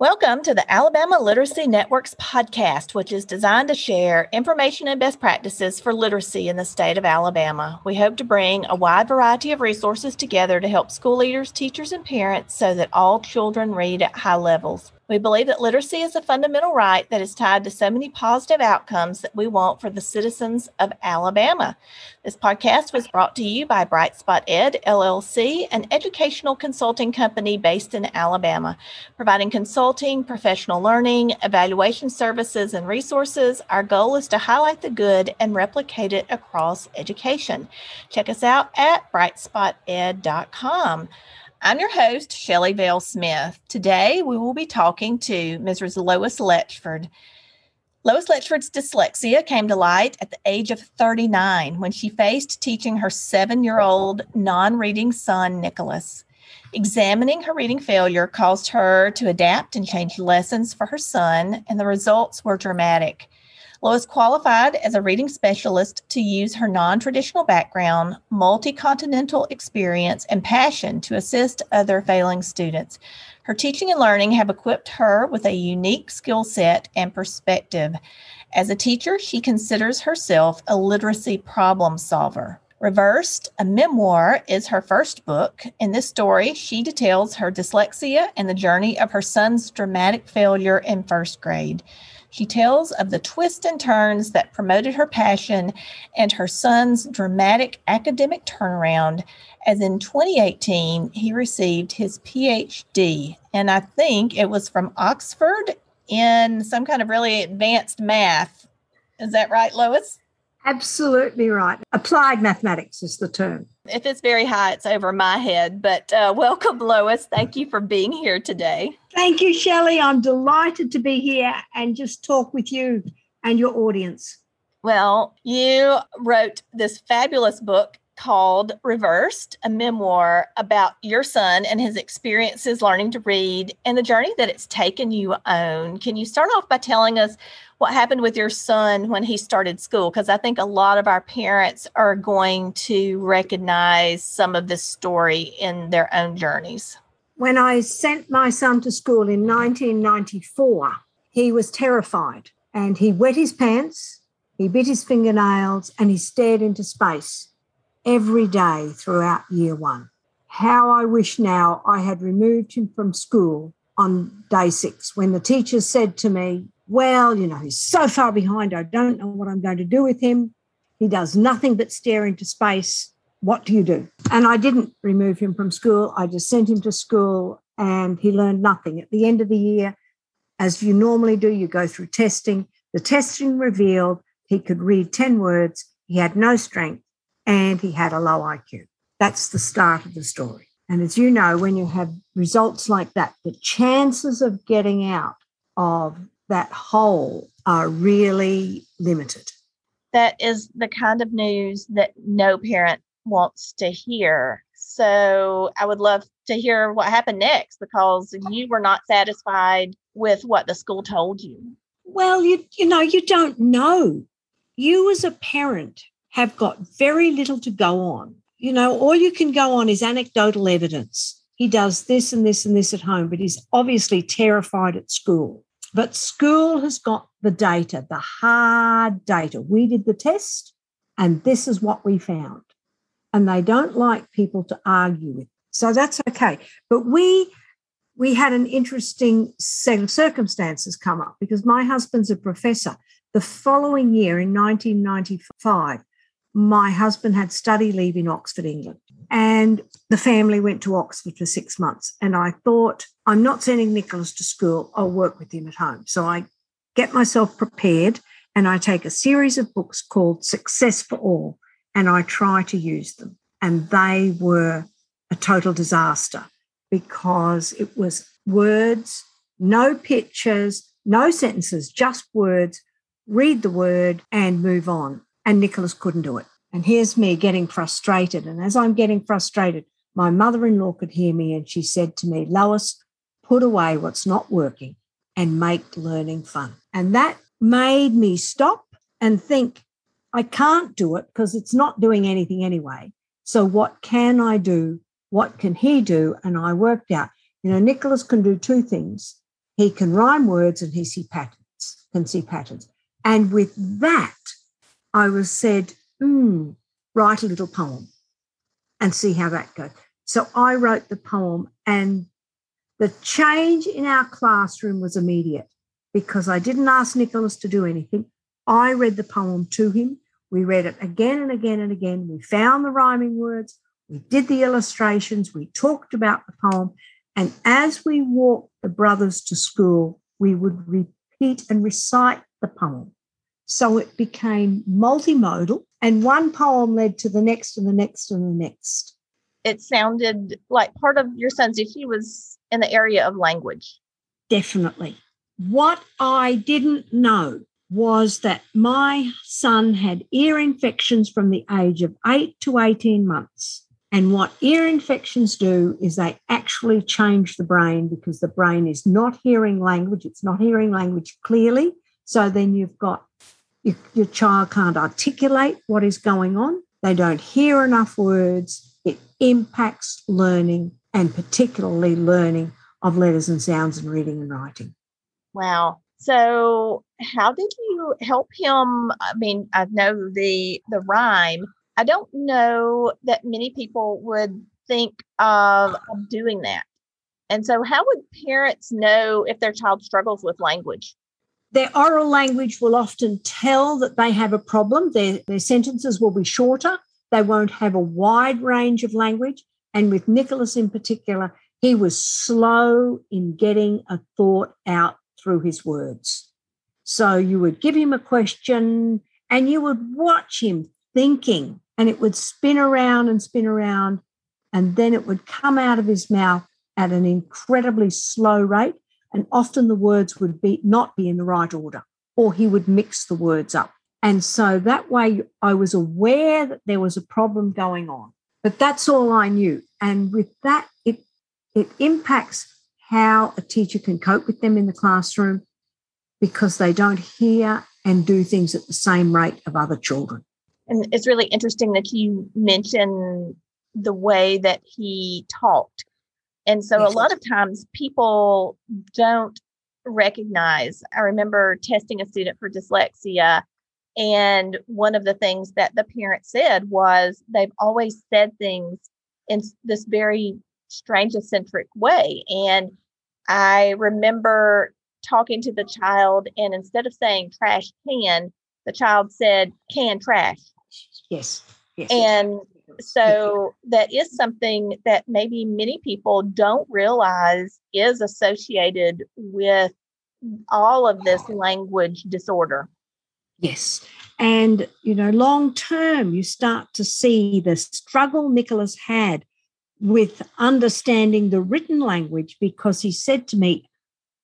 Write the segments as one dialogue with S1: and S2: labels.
S1: Welcome to the Alabama Literacy Network's podcast, which is designed to share information and best practices for literacy in the state of Alabama. We hope to bring a wide variety of resources together to help school leaders, teachers, and parents so that all children read at high levels. We believe that literacy is a fundamental right that is tied to so many positive outcomes that we want for the citizens of Alabama. This podcast was brought to you by Bright Spot Ed LLC, an educational consulting company based in Alabama, providing consulting, professional learning, evaluation services, and resources. Our goal is to highlight the good and replicate it across education. Check us out at brightspoted.com. I'm your host, Shelley Vale Smith. Today, we will be talking to Mrs. Lois Letchford. Lois Letchford's dyslexia came to light at the age of 39 when she faced teaching her seven year old non reading son, Nicholas. Examining her reading failure caused her to adapt and change lessons for her son, and the results were dramatic. Lois qualified as a reading specialist to use her non traditional background, multi continental experience, and passion to assist other failing students. Her teaching and learning have equipped her with a unique skill set and perspective. As a teacher, she considers herself a literacy problem solver. Reversed, a memoir, is her first book. In this story, she details her dyslexia and the journey of her son's dramatic failure in first grade. She tells of the twists and turns that promoted her passion and her son's dramatic academic turnaround, as in 2018, he received his PhD. And I think it was from Oxford in some kind of really advanced math. Is that right, Lois?
S2: Absolutely right. Applied mathematics is the term.
S1: If it's very high, it's over my head. But uh, welcome, Lois. Thank you for being here today.
S2: Thank you, Shelley. I'm delighted to be here and just talk with you and your audience.
S1: Well, you wrote this fabulous book called Reversed, a memoir about your son and his experiences learning to read and the journey that it's taken you on. Can you start off by telling us what happened with your son when he started school? Because I think a lot of our parents are going to recognize some of this story in their own journeys.
S2: When I sent my son to school in 1994, he was terrified and he wet his pants, he bit his fingernails, and he stared into space every day throughout year one. How I wish now I had removed him from school on day six when the teacher said to me, well, you know, he's so far behind, I don't know what I'm going to do with him. He does nothing but stare into space. What do you do? And I didn't remove him from school. I just sent him to school and he learned nothing. At the end of the year, as you normally do, you go through testing. The testing revealed he could read 10 words, he had no strength, and he had a low IQ. That's the start of the story. And as you know, when you have results like that, the chances of getting out of that hole are really limited.
S1: That is the kind of news that no parent wants to hear. So I would love to hear what happened next because you were not satisfied with what the school told you.
S2: Well, you you know, you don't know. You as a parent have got very little to go on. You know, all you can go on is anecdotal evidence. He does this and this and this at home, but he's obviously terrified at school. But school has got the data, the hard data. We did the test, and this is what we found. And they don't like people to argue with. So that's okay. But we we had an interesting set of circumstances come up because my husband's a professor. The following year in 1995, my husband had study leave in Oxford, England. And the family went to Oxford for six months. And I thought, I'm not sending Nicholas to school, I'll work with him at home. So I get myself prepared and I take a series of books called Success for All and I try to use them. And they were a total disaster because it was words, no pictures, no sentences, just words. Read the word and move on. And Nicholas couldn't do it. And here's me getting frustrated. And as I'm getting frustrated, my mother in law could hear me and she said to me, Lois, put away what's not working and make learning fun. And that made me stop and think, I can't do it because it's not doing anything anyway. So, what can I do? What can he do? And I worked out, you know, Nicholas can do two things. he can rhyme words and he see patterns, can see patterns. And with that, I was said, mm, write a little poem and see how that goes. So I wrote the poem, and the change in our classroom was immediate because I didn't ask Nicholas to do anything. I read the poem to him. We read it again and again and again. We found the rhyming words. We did the illustrations. We talked about the poem. And as we walked the brothers to school, we would repeat and recite the poem. So it became multimodal, and one poem led to the next and the next and the next.
S1: It sounded like part of your son's issue was in the area of language.
S2: Definitely. What I didn't know was that my son had ear infections from the age of 8 to 18 months. And what ear infections do is they actually change the brain because the brain is not hearing language, it's not hearing language clearly. So then you've got your, your child can't articulate what is going on, they don't hear enough words. It impacts learning and particularly learning of letters and sounds and reading and writing.
S1: Wow. So, how did you help him? I mean, I know the the rhyme. I don't know that many people would think of, of doing that. And so, how would parents know if their child struggles with language?
S2: Their oral language will often tell that they have a problem. Their, their sentences will be shorter. They won't have a wide range of language. And with Nicholas in particular, he was slow in getting a thought out through his words. So you would give him a question and you would watch him thinking, and it would spin around and spin around. And then it would come out of his mouth at an incredibly slow rate. And often the words would be not be in the right order, or he would mix the words up. And so that way I was aware that there was a problem going on. But that's all I knew. And with that, it it impacts how a teacher can cope with them in the classroom because they don't hear and do things at the same rate of other children.
S1: And it's really interesting that you mention the way that he talked. And so a lot of times people don't recognize. I remember testing a student for dyslexia, and one of the things that the parent said was they've always said things in this very strange eccentric way. And I remember talking to the child, and instead of saying trash can, the child said can trash.
S2: Yes. Yes.
S1: And so that is something that maybe many people don't realize is associated with all of this language disorder.
S2: Yes. And, you know, long term, you start to see the struggle Nicholas had with understanding the written language because he said to me,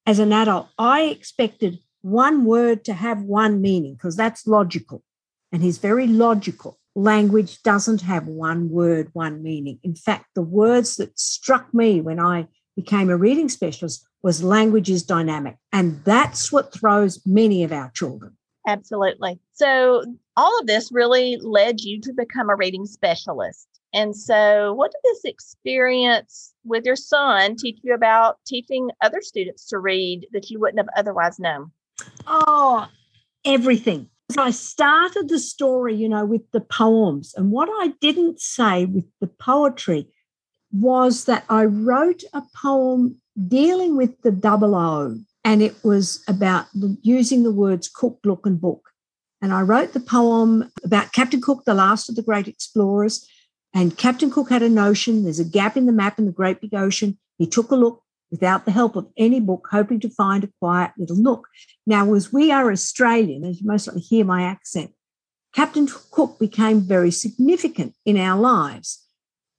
S2: as an adult, I expected one word to have one meaning because that's logical. And he's very logical. Language doesn't have one word, one meaning. In fact, the words that struck me when I became a reading specialist was language is dynamic. And that's what throws many of our children.
S1: Absolutely. So, all of this really led you to become a reading specialist. And so, what did this experience with your son teach you about teaching other students to read that you wouldn't have otherwise known?
S2: Oh, everything. So I started the story, you know, with the poems. And what I didn't say with the poetry was that I wrote a poem dealing with the double O and it was about using the words cook, look, and book. And I wrote the poem about Captain Cook, the last of the great explorers. And Captain Cook had a notion there's a gap in the map in the great big ocean. He took a look without the help of any book, hoping to find a quiet little nook. Now, as we are Australian, as you most likely hear my accent, Captain Cook became very significant in our lives.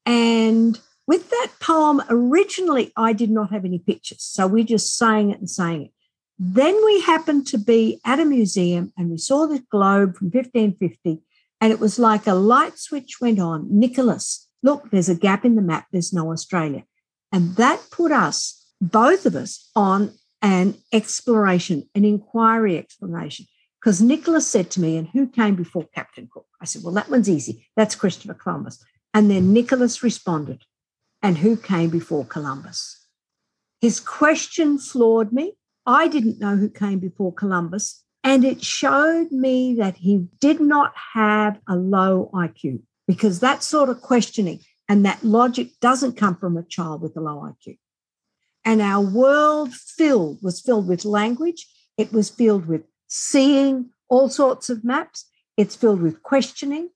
S2: And with that poem, originally I did not have any pictures. So we just sang it and sang it. Then we happened to be at a museum and we saw the globe from 1550, and it was like a light switch went on. Nicholas, look, there's a gap in the map, there's no Australia. And that put us, both of us, on an exploration, an inquiry exploration. Because Nicholas said to me, and who came before Captain Cook? I said, well, that one's easy. That's Christopher Columbus. And then Nicholas responded, and who came before Columbus? His question floored me. I didn't know who came before Columbus. And it showed me that he did not have a low IQ because that sort of questioning and that logic doesn't come from a child with a low IQ. And our world filled was filled with language. It was filled with seeing all sorts of maps. It's filled with questioning.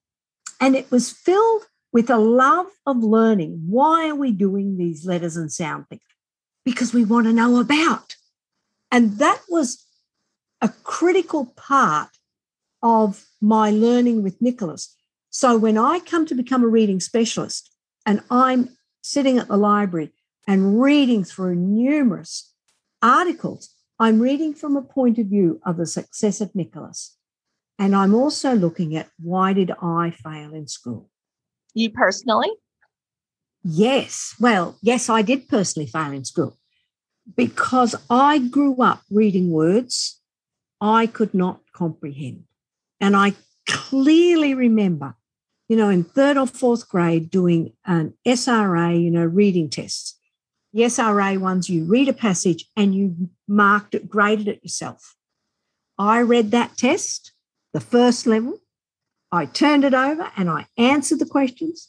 S2: And it was filled with a love of learning. Why are we doing these letters and sound things? Because we want to know about. And that was a critical part of my learning with Nicholas. So when I come to become a reading specialist and I'm sitting at the library and reading through numerous articles, I'm reading from a point of view of the success of Nicholas. And I'm also looking at why did I fail in school?
S1: You personally?
S2: Yes. Well, yes, I did personally fail in school because I grew up reading words I could not comprehend. And I clearly remember, you know, in third or fourth grade doing an SRA, you know, reading tests. The SRA ones, you read a passage and you marked it, graded it yourself. I read that test, the first level. I turned it over and I answered the questions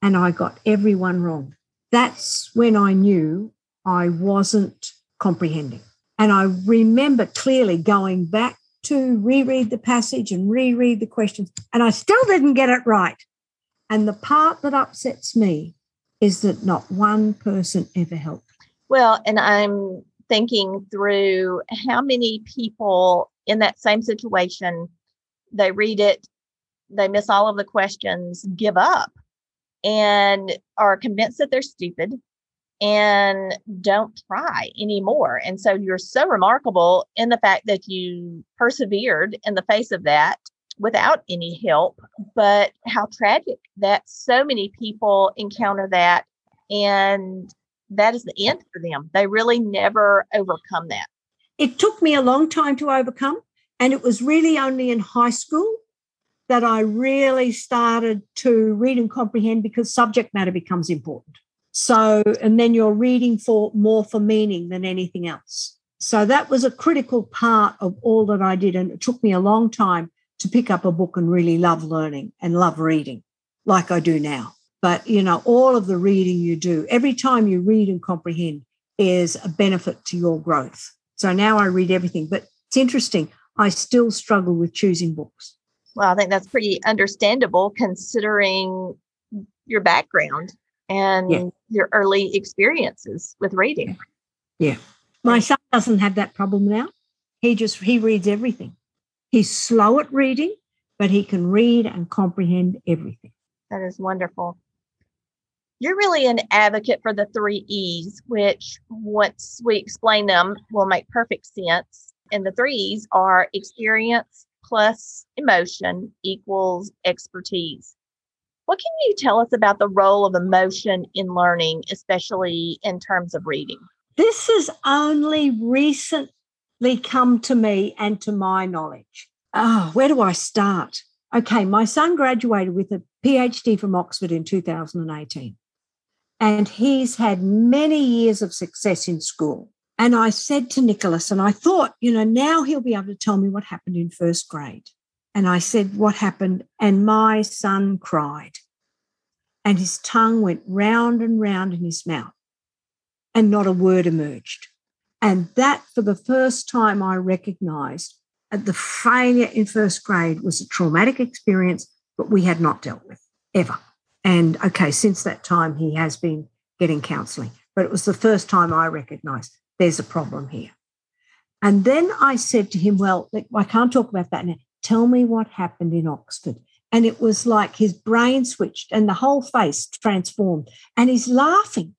S2: and I got everyone wrong. That's when I knew I wasn't comprehending. And I remember clearly going back to reread the passage and reread the questions, and I still didn't get it right. And the part that upsets me is that not one person ever helped.
S1: Well, and I'm thinking through how many people in that same situation, they read it, they miss all of the questions, give up, and are convinced that they're stupid and don't try anymore. And so you're so remarkable in the fact that you persevered in the face of that without any help. But how tragic that so many people encounter that and that is the end for them. They really never overcome that.
S2: It took me a long time to overcome. And it was really only in high school that I really started to read and comprehend because subject matter becomes important. So, and then you're reading for more for meaning than anything else. So that was a critical part of all that I did. And it took me a long time to pick up a book and really love learning and love reading like I do now. But, you know, all of the reading you do, every time you read and comprehend is a benefit to your growth. So now I read everything. But it's interesting. I still struggle with choosing books.
S1: Well, I think that's pretty understandable considering your background and yeah. your early experiences with reading.
S2: Yeah. My son doesn't have that problem now. He just he reads everything. He's slow at reading, but he can read and comprehend everything.
S1: That is wonderful. You're really an advocate for the three E's, which once we explain them will make perfect sense. And the three E's are experience plus emotion equals expertise. What can you tell us about the role of emotion in learning, especially in terms of reading?
S2: This has only recently come to me and to my knowledge. Oh, where do I start? Okay, my son graduated with a PhD from Oxford in 2018, and he's had many years of success in school. And I said to Nicholas, and I thought, you know, now he'll be able to tell me what happened in first grade. And I said, What happened? And my son cried. And his tongue went round and round in his mouth, and not a word emerged. And that, for the first time, I recognized that the failure in first grade was a traumatic experience, but we had not dealt with ever. And okay, since that time, he has been getting counseling, but it was the first time I recognized there's a problem here. And then I said to him, Well, I can't talk about that now. Tell me what happened in Oxford. And it was like his brain switched and the whole face transformed. And he's laughing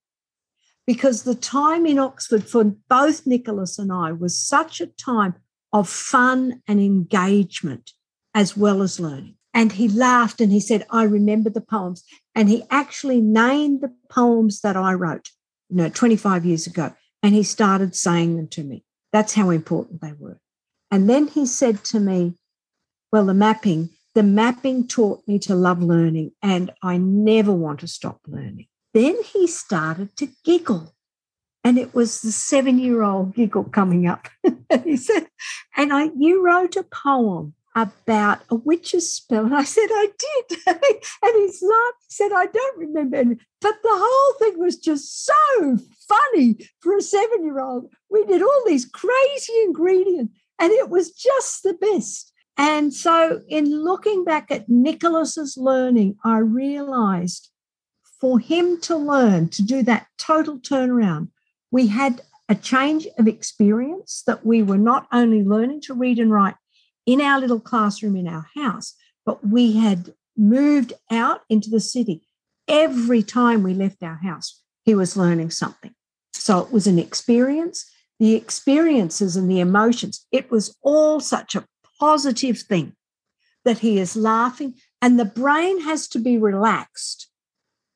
S2: because the time in Oxford for both Nicholas and I was such a time of fun and engagement as well as learning. And he laughed and he said, I remember the poems. And he actually named the poems that I wrote, you know, 25 years ago. And he started saying them to me. That's how important they were. And then he said to me, well, the mapping, the mapping taught me to love learning, and I never want to stop learning. Then he started to giggle. And it was the seven year old giggle coming up. he said, And I, you wrote a poem about a witch's spell. And I said, I did. and he's laughed. He said, I don't remember. But the whole thing was just so funny for a seven year old. We did all these crazy ingredients, and it was just the best. And so, in looking back at Nicholas's learning, I realized for him to learn to do that total turnaround, we had a change of experience that we were not only learning to read and write in our little classroom in our house, but we had moved out into the city. Every time we left our house, he was learning something. So it was an experience, the experiences and the emotions. It was all such a positive thing that he is laughing, and the brain has to be relaxed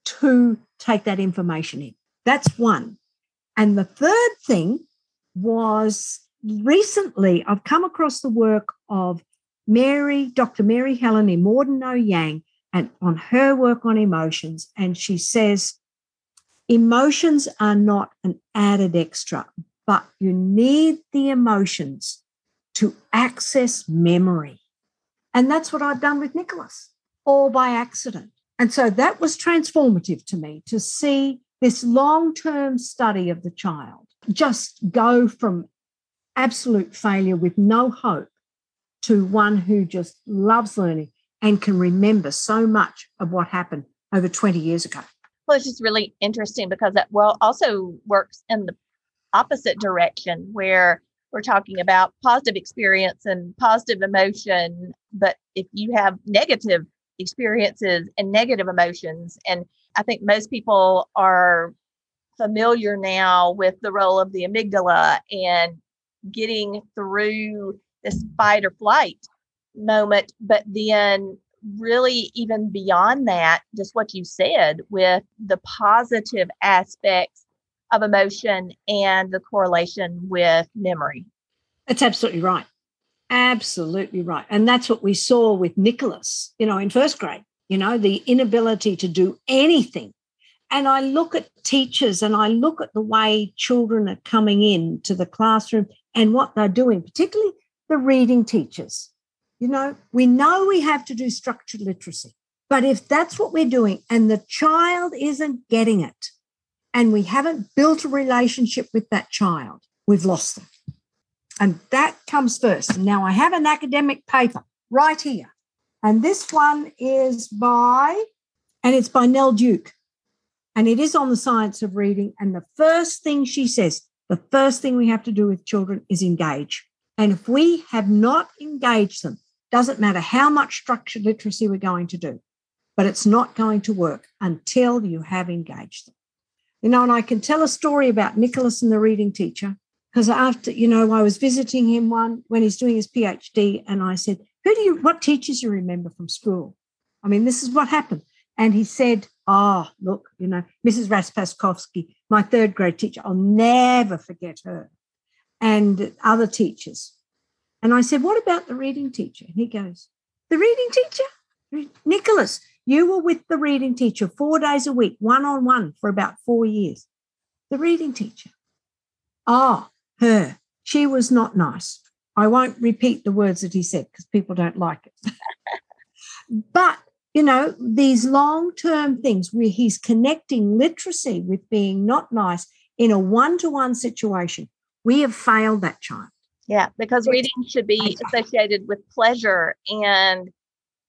S2: to take that information in. That's one. And the third thing was recently I've come across the work of Mary, Dr. Mary Helen Immordino Yang, and on her work on emotions. And she says, emotions are not an added extra, but you need the emotions to access memory. And that's what I've done with Nicholas, all by accident. And so that was transformative to me to see this long term study of the child just go from absolute failure with no hope to one who just loves learning and can remember so much of what happened over 20 years ago.
S1: Well, it's just really interesting because that well also works in the opposite direction where we're talking about positive experience and positive emotion. But if you have negative experiences and negative emotions, and I think most people are familiar now with the role of the amygdala and getting through this fight or flight moment, but then really even beyond that, just what you said with the positive aspects of emotion and the correlation with memory.
S2: That's absolutely right. Absolutely right. And that's what we saw with Nicholas, you know, in first grade, you know, the inability to do anything. And I look at teachers and I look at the way children are coming in to the classroom and what they're doing, particularly the reading teachers. You know, we know we have to do structured literacy, but if that's what we're doing and the child isn't getting it, and we haven't built a relationship with that child, we've lost them. And that comes first. Now I have an academic paper right here. And this one is by, and it's by Nell Duke. And it is on the science of reading. And the first thing she says the first thing we have to do with children is engage. And if we have not engaged them, doesn't matter how much structured literacy we're going to do, but it's not going to work until you have engaged them. You know, and I can tell a story about Nicholas and the reading teacher because after, you know, I was visiting him one when he's doing his PhD, and I said, Who do you, what teachers you remember from school? I mean, this is what happened. And he said, Oh, look, you know, Mrs. Raspaskovsky, my third grade teacher, I'll never forget her, and other teachers. And I said, What about the reading teacher? And he goes, The reading teacher? Nicholas, you were with the reading teacher four days a week, one on one, for about four years. The reading teacher. Ah, oh, her. She was not nice. I won't repeat the words that he said because people don't like it. but you know, these long term things where he's connecting literacy with being not nice in a one to one situation, we have failed that child.
S1: Yeah, because reading should be associated with pleasure and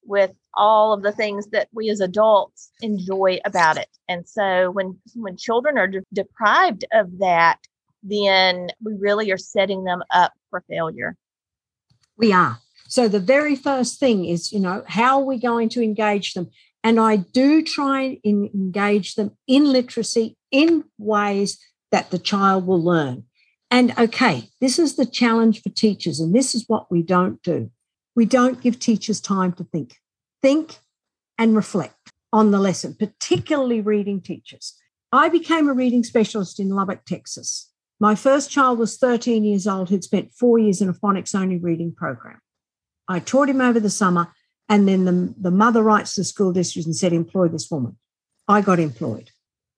S1: with all of the things that we as adults enjoy about it. And so when when children are de- deprived of that, then we really are setting them up for failure.
S2: We are. So the very first thing is, you know, how are we going to engage them? And I do try and engage them in literacy in ways that the child will learn. And okay, this is the challenge for teachers, and this is what we don't do. We don't give teachers time to think, think and reflect on the lesson, particularly reading teachers. I became a reading specialist in Lubbock, Texas. My first child was 13 years old, who'd spent four years in a phonics only reading program. I taught him over the summer, and then the, the mother writes to the school district and said, employ this woman. I got employed.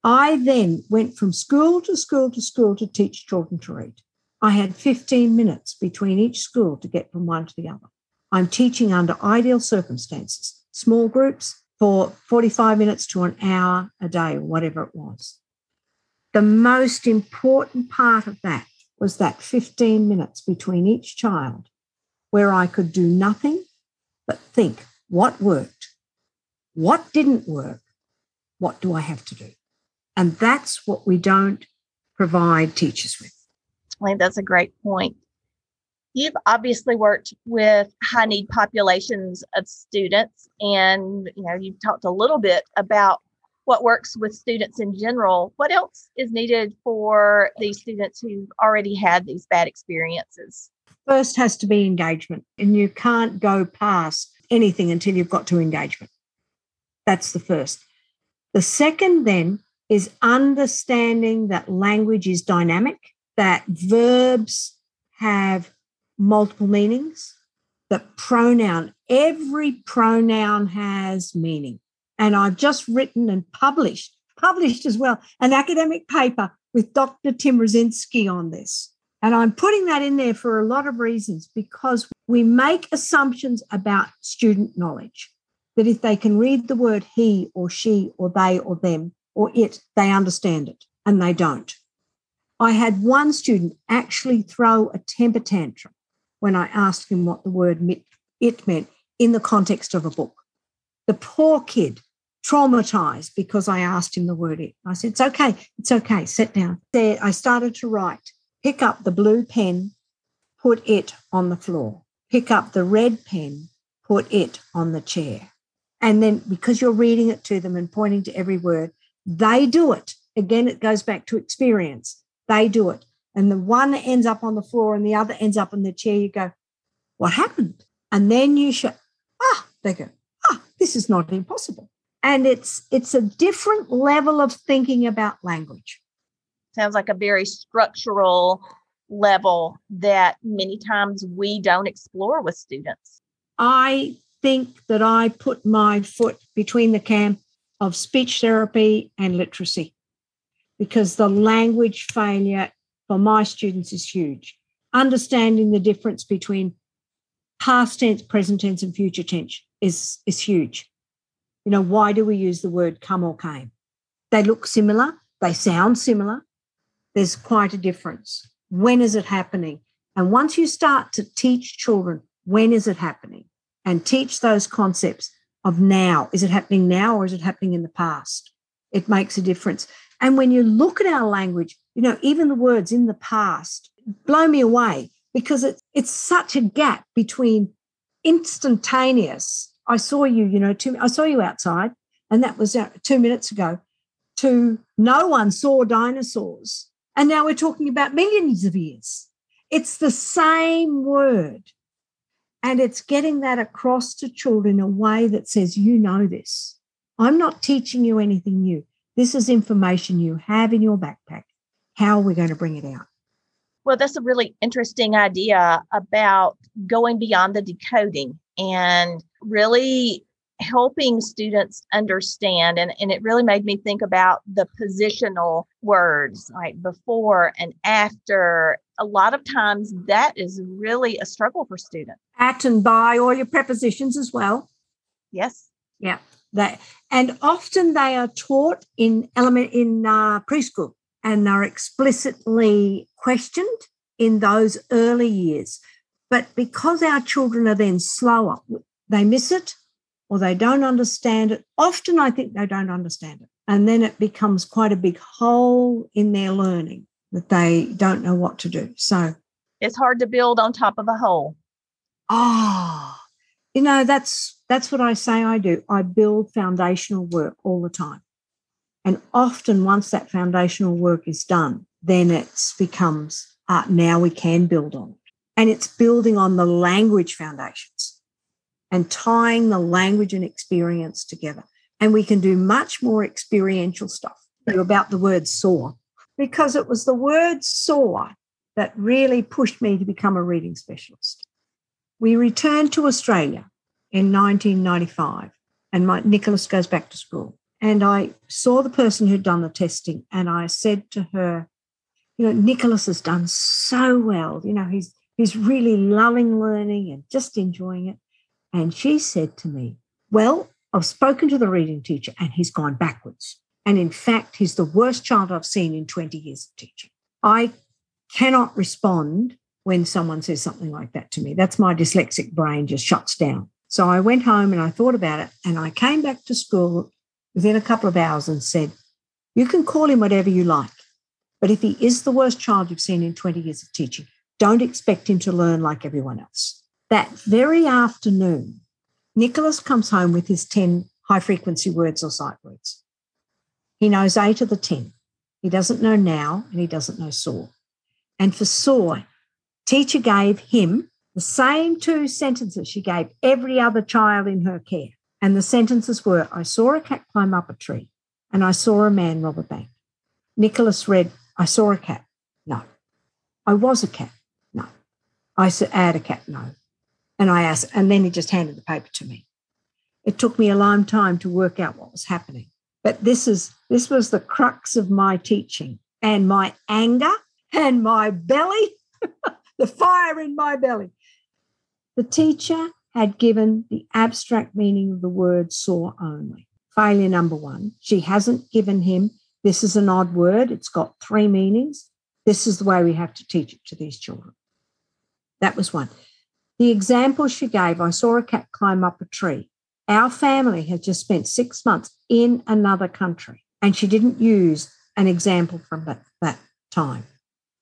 S2: I then went from school to school to school to teach children to read. I had 15 minutes between each school to get from one to the other. I'm teaching under ideal circumstances, small groups for 45 minutes to an hour a day, or whatever it was. The most important part of that was that 15 minutes between each child where I could do nothing but think what worked, what didn't work, what do I have to do? And that's what we don't provide teachers with.
S1: I think that's a great point. You've obviously worked with high need populations of students, and you know you've talked a little bit about what works with students in general. What else is needed for these students who've already had these bad experiences?
S2: First has to be engagement, and you can't go past anything until you've got to engagement. That's the first. The second, then, is understanding that language is dynamic, that verbs have multiple meanings, that pronoun, every pronoun has meaning. And I've just written and published, published as well, an academic paper with Dr. Tim Rasinski on this. And I'm putting that in there for a lot of reasons because we make assumptions about student knowledge that if they can read the word he or she or they or them or it, they understand it, and they don't. I had one student actually throw a temper tantrum when I asked him what the word it meant in the context of a book. The poor kid traumatized because I asked him the word it. I said, It's okay, it's okay, sit down. There, I started to write, pick up the blue pen, put it on the floor, pick up the red pen, put it on the chair. And then because you're reading it to them and pointing to every word, they do it. Again, it goes back to experience. They do it. And the one ends up on the floor and the other ends up in the chair. You go, What happened? And then you show, Ah, they go, Ah, this is not impossible and it's it's a different level of thinking about language.
S1: Sounds like a very structural level that many times we don't explore with students.
S2: I think that i put my foot between the camp of speech therapy and literacy because the language failure for my students is huge. Understanding the difference between past tense present tense and future tense is is huge you know, why do we use the word come or came? They look similar, they sound similar. There's quite a difference. When is it happening? And once you start to teach children, when is it happening? And teach those concepts of now. Is it happening now or is it happening in the past? It makes a difference. And when you look at our language, you know, even the words in the past blow me away because it's it's such a gap between instantaneous I saw you, you know, two, I saw you outside, and that was uh, two minutes ago, to no one saw dinosaurs. And now we're talking about millions of years. It's the same word. And it's getting that across to children in a way that says, you know this. I'm not teaching you anything new. This is information you have in your backpack. How are we going to bring it out?
S1: Well, that's a really interesting idea about going beyond the decoding and really helping students understand and, and it really made me think about the positional words like before and after. A lot of times that is really a struggle for students.
S2: At and by all your prepositions as well.
S1: Yes.
S2: Yeah that and often they are taught in element in uh, preschool and are explicitly questioned in those early years. But because our children are then slower they miss it or they don't understand it. Often, I think they don't understand it. And then it becomes quite a big hole in their learning that they don't know what to do. So
S1: it's hard to build on top of a hole.
S2: Ah, oh, you know, that's that's what I say I do. I build foundational work all the time. And often once that foundational work is done, then it becomes uh, now we can build on it. And it's building on the language foundations and tying the language and experience together. And we can do much more experiential stuff about the word saw, because it was the word saw that really pushed me to become a reading specialist. We returned to Australia in 1995, and my, Nicholas goes back to school. And I saw the person who'd done the testing and I said to her, you know, Nicholas has done so well. You know, he's he's really loving learning and just enjoying it. And she said to me, Well, I've spoken to the reading teacher and he's gone backwards. And in fact, he's the worst child I've seen in 20 years of teaching. I cannot respond when someone says something like that to me. That's my dyslexic brain just shuts down. So I went home and I thought about it and I came back to school within a couple of hours and said, You can call him whatever you like, but if he is the worst child you've seen in 20 years of teaching, don't expect him to learn like everyone else. That very afternoon, Nicholas comes home with his 10 high frequency words or sight words. He knows eight of the 10. He doesn't know now and he doesn't know saw. And for saw, teacher gave him the same two sentences she gave every other child in her care. And the sentences were I saw a cat climb up a tree and I saw a man rob a bank. Nicholas read, I saw a cat. No. I was a cat. No. I had a cat. No. And I asked, and then he just handed the paper to me. It took me a long time to work out what was happening. But this is this was the crux of my teaching and my anger and my belly, the fire in my belly. The teacher had given the abstract meaning of the word saw only. Failure number one. She hasn't given him this is an odd word, it's got three meanings. This is the way we have to teach it to these children. That was one. The example she gave I saw a cat climb up a tree. Our family had just spent six months in another country, and she didn't use an example from that, that time.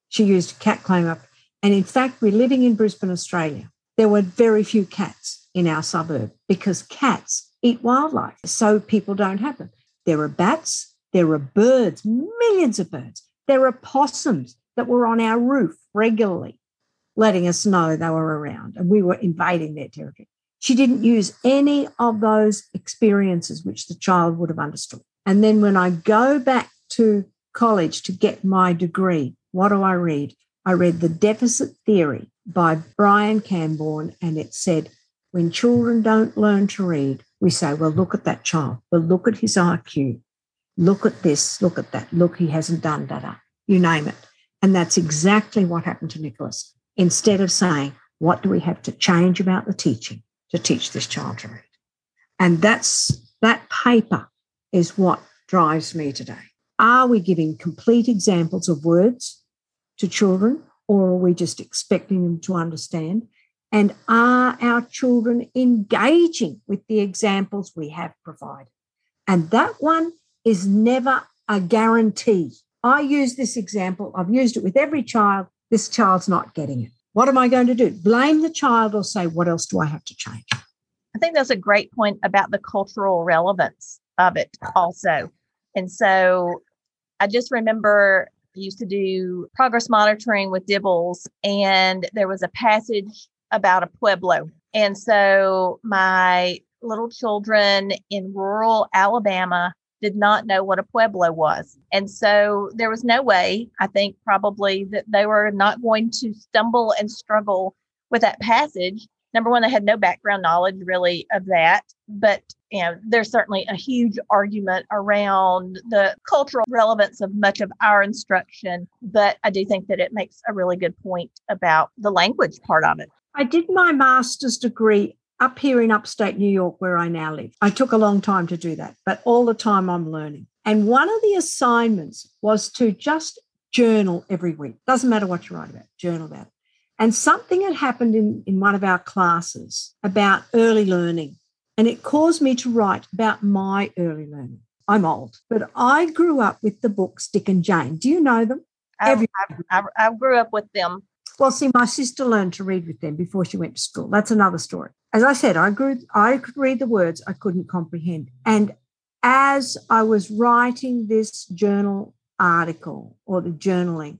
S2: She used cat climb up. And in fact, we're living in Brisbane, Australia. There were very few cats in our suburb because cats eat wildlife, so people don't have them. There are bats, there are birds, millions of birds. There are possums that were on our roof regularly letting us know they were around and we were invading their territory. She didn't use any of those experiences which the child would have understood. And then when I go back to college to get my degree, what do I read? I read The Deficit Theory by Brian Cambourne, and it said, when children don't learn to read, we say, well, look at that child. Well, look at his IQ. Look at this. Look at that. Look, he hasn't done that. You name it. And that's exactly what happened to Nicholas instead of saying, what do we have to change about the teaching to teach this child to read? And that's that paper is what drives me today. Are we giving complete examples of words to children, or are we just expecting them to understand? And are our children engaging with the examples we have provided? And that one is never a guarantee. I use this example, I've used it with every child this child's not getting it. What am I going to do? Blame the child or say, what else do I have to change?
S1: I think that's a great point about the cultural relevance of it also. And so I just remember I used to do progress monitoring with DIBELS, and there was a passage about a Pueblo. And so my little children in rural Alabama did not know what a Pueblo was. And so there was no way, I think, probably that they were not going to stumble and struggle with that passage. Number one, they had no background knowledge really of that. But, you know, there's certainly a huge argument around the cultural relevance of much of our instruction. But I do think that it makes a really good point about the language part of it.
S2: I did my master's degree up here in upstate New York, where I now live. I took a long time to do that, but all the time I'm learning. And one of the assignments was to just journal every week. Doesn't matter what you write about, journal about it. And something had happened in, in one of our classes about early learning. And it caused me to write about my early learning. I'm old, but I grew up with the books Dick and Jane. Do you know them?
S1: I, I, I grew up with them.
S2: Well, see, my sister learned to read with them before she went to school. That's another story as I said, I grew, I could read the words, I couldn't comprehend. And as I was writing this journal article or the journaling,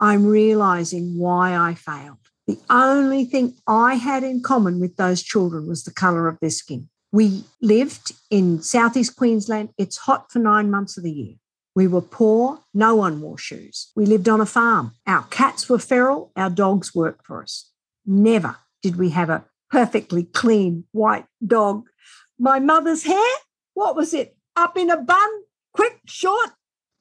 S2: I'm realizing why I failed. The only thing I had in common with those children was the color of their skin. We lived in southeast Queensland. It's hot for nine months of the year. We were poor. No one wore shoes. We lived on a farm. Our cats were feral. Our dogs worked for us. Never did we have a perfectly clean white dog. My mother's hair, what was it? up in a bun, quick, short,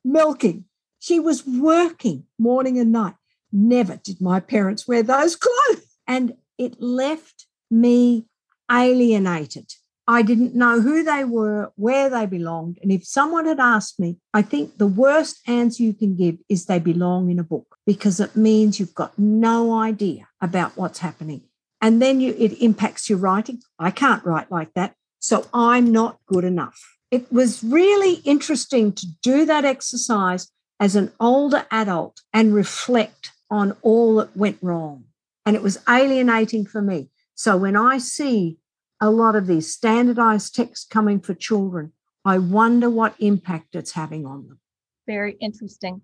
S2: milking. She was working morning and night. Never did my parents wear those clothes. And it left me alienated. I didn't know who they were, where they belonged. And if someone had asked me, I think the worst answer you can give is they belong in a book because it means you've got no idea about what's happening. And then you, it impacts your writing. I can't write like that. So I'm not good enough. It was really interesting to do that exercise as an older adult and reflect on all that went wrong. And it was alienating for me. So when I see a lot of these standardized texts coming for children, I wonder what impact it's having on them.
S1: Very interesting.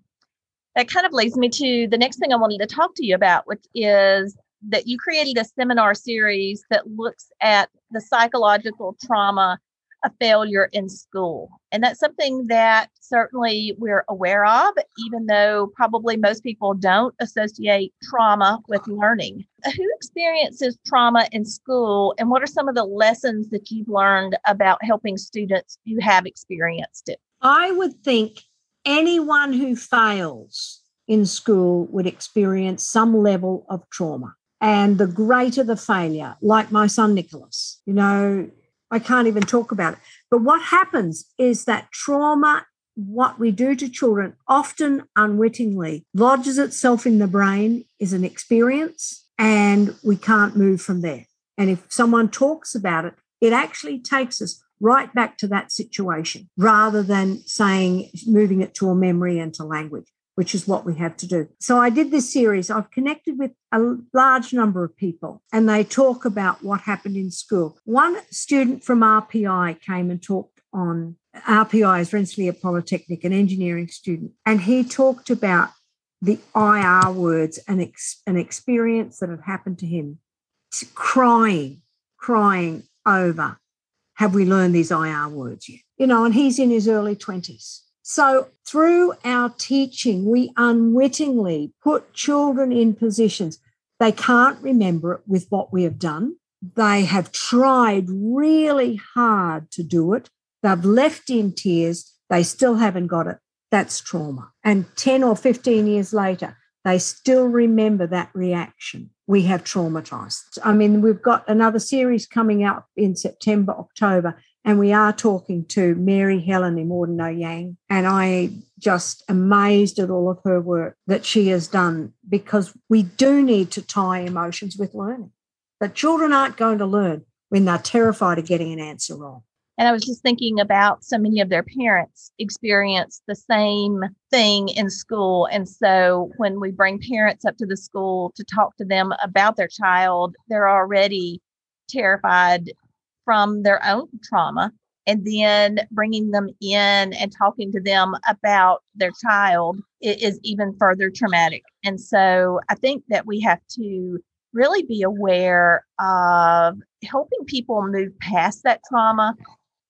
S1: That kind of leads me to the next thing I wanted to talk to you about, which is that you created a seminar series that looks at the psychological trauma a failure in school. And that's something that certainly we're aware of, even though probably most people don't associate trauma with learning. Who experiences trauma in school, and what are some of the lessons that you've learned about helping students who have experienced it?
S2: I would think anyone who fails in school would experience some level of trauma. And the greater the failure, like my son Nicholas, you know, I can't even talk about it. But what happens is that trauma, what we do to children, often unwittingly lodges itself in the brain, is an experience, and we can't move from there. And if someone talks about it, it actually takes us right back to that situation rather than saying, moving it to a memory and to language which is what we have to do. So I did this series. I've connected with a large number of people and they talk about what happened in school. One student from RPI came and talked on RPI is Rensselaer Polytechnic, an engineering student, and he talked about the IR words and ex- an experience that had happened to him, crying, crying over, have we learned these IR words yet? You know, and he's in his early 20s. So, through our teaching, we unwittingly put children in positions they can't remember it with what we have done. They have tried really hard to do it. They've left in tears. They still haven't got it. That's trauma. And 10 or 15 years later, they still remember that reaction. We have traumatized. I mean, we've got another series coming up in September, October, and we are talking to Mary Helen Immordino Yang. And I just amazed at all of her work that she has done because we do need to tie emotions with learning. That children aren't going to learn when they're terrified of getting an answer wrong.
S1: And I was just thinking about so many of their parents experience the same thing in school. And so when we bring parents up to the school to talk to them about their child, they're already terrified from their own trauma and then bringing them in and talking to them about their child is even further traumatic. And so I think that we have to really be aware of helping people move past that trauma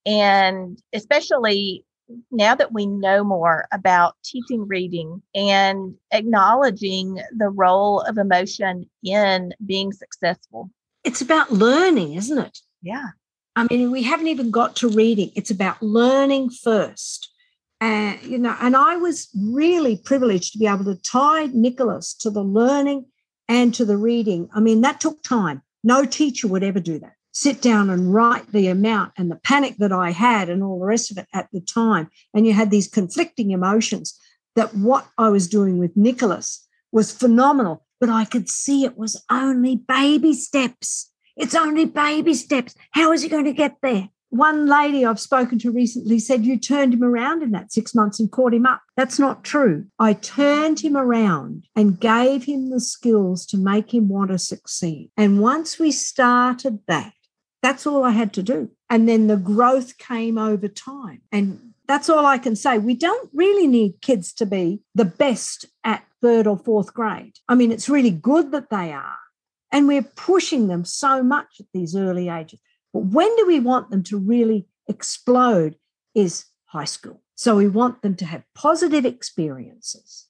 S1: and especially now that we know more about teaching reading and acknowledging the role of emotion in being successful.
S2: It's about learning, isn't it?
S1: Yeah.
S2: I mean, we haven't even got to reading. It's about learning first. And, you know, and I was really privileged to be able to tie Nicholas to the learning and to the reading. I mean, that took time. No teacher would ever do that. Sit down and write the amount and the panic that I had and all the rest of it at the time. And you had these conflicting emotions that what I was doing with Nicholas was phenomenal, but I could see it was only baby steps. It's only baby steps. How is he going to get there? One lady I've spoken to recently said, You turned him around in that six months and caught him up. That's not true. I turned him around and gave him the skills to make him want to succeed. And once we started that, that's all I had to do. And then the growth came over time. And that's all I can say. We don't really need kids to be the best at third or fourth grade. I mean, it's really good that they are. And we're pushing them so much at these early ages. But when do we want them to really explode is high school. So we want them to have positive experiences,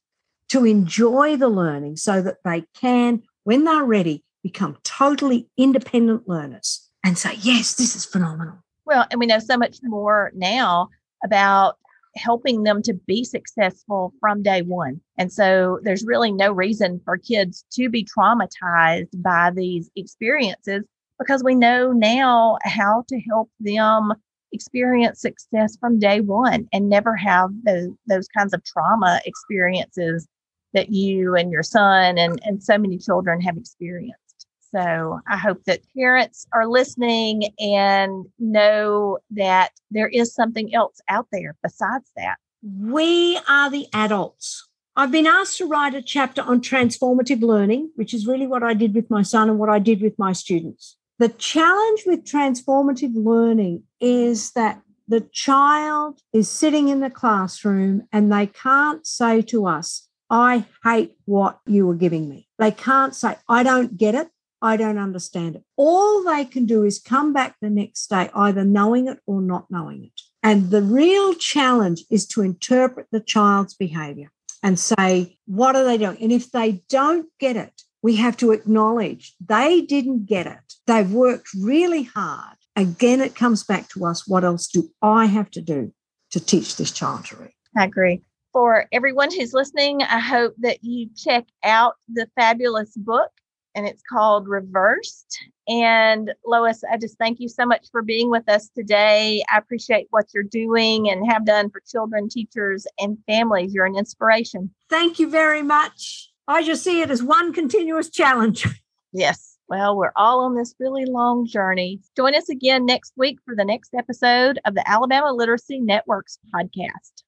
S2: to enjoy the learning so that they can, when they're ready, become totally independent learners and say, yes, this is phenomenal.
S1: Well, and we know so much more now about helping them to be successful from day one. And so there's really no reason for kids to be traumatized by these experiences because we know now how to help them experience success from day one and never have those, those kinds of trauma experiences that you and your son and, and so many children have experienced. So I hope that parents are listening and know that there is something else out there besides that.
S2: We are the adults. I've been asked to write a chapter on transformative learning, which is really what I did with my son and what I did with my students. The challenge with transformative learning is that the child is sitting in the classroom and they can't say to us, I hate what you were giving me. They can't say, I don't get it. I don't understand it. All they can do is come back the next day, either knowing it or not knowing it. And the real challenge is to interpret the child's behavior and say, what are they doing? And if they don't get it, we have to acknowledge they didn't get it. They've worked really hard. Again, it comes back to us what else do I have to do to teach this child to read?
S1: I agree. For everyone who's listening, I hope that you check out the fabulous book and it's called Reversed. And Lois, I just thank you so much for being with us today. I appreciate what you're doing and have done for children, teachers, and families. You're an inspiration.
S2: Thank you very much. I just see it as one continuous challenge.
S1: Yes. Well, we're all on this really long journey. Join us again next week for the next episode of the Alabama Literacy Networks podcast.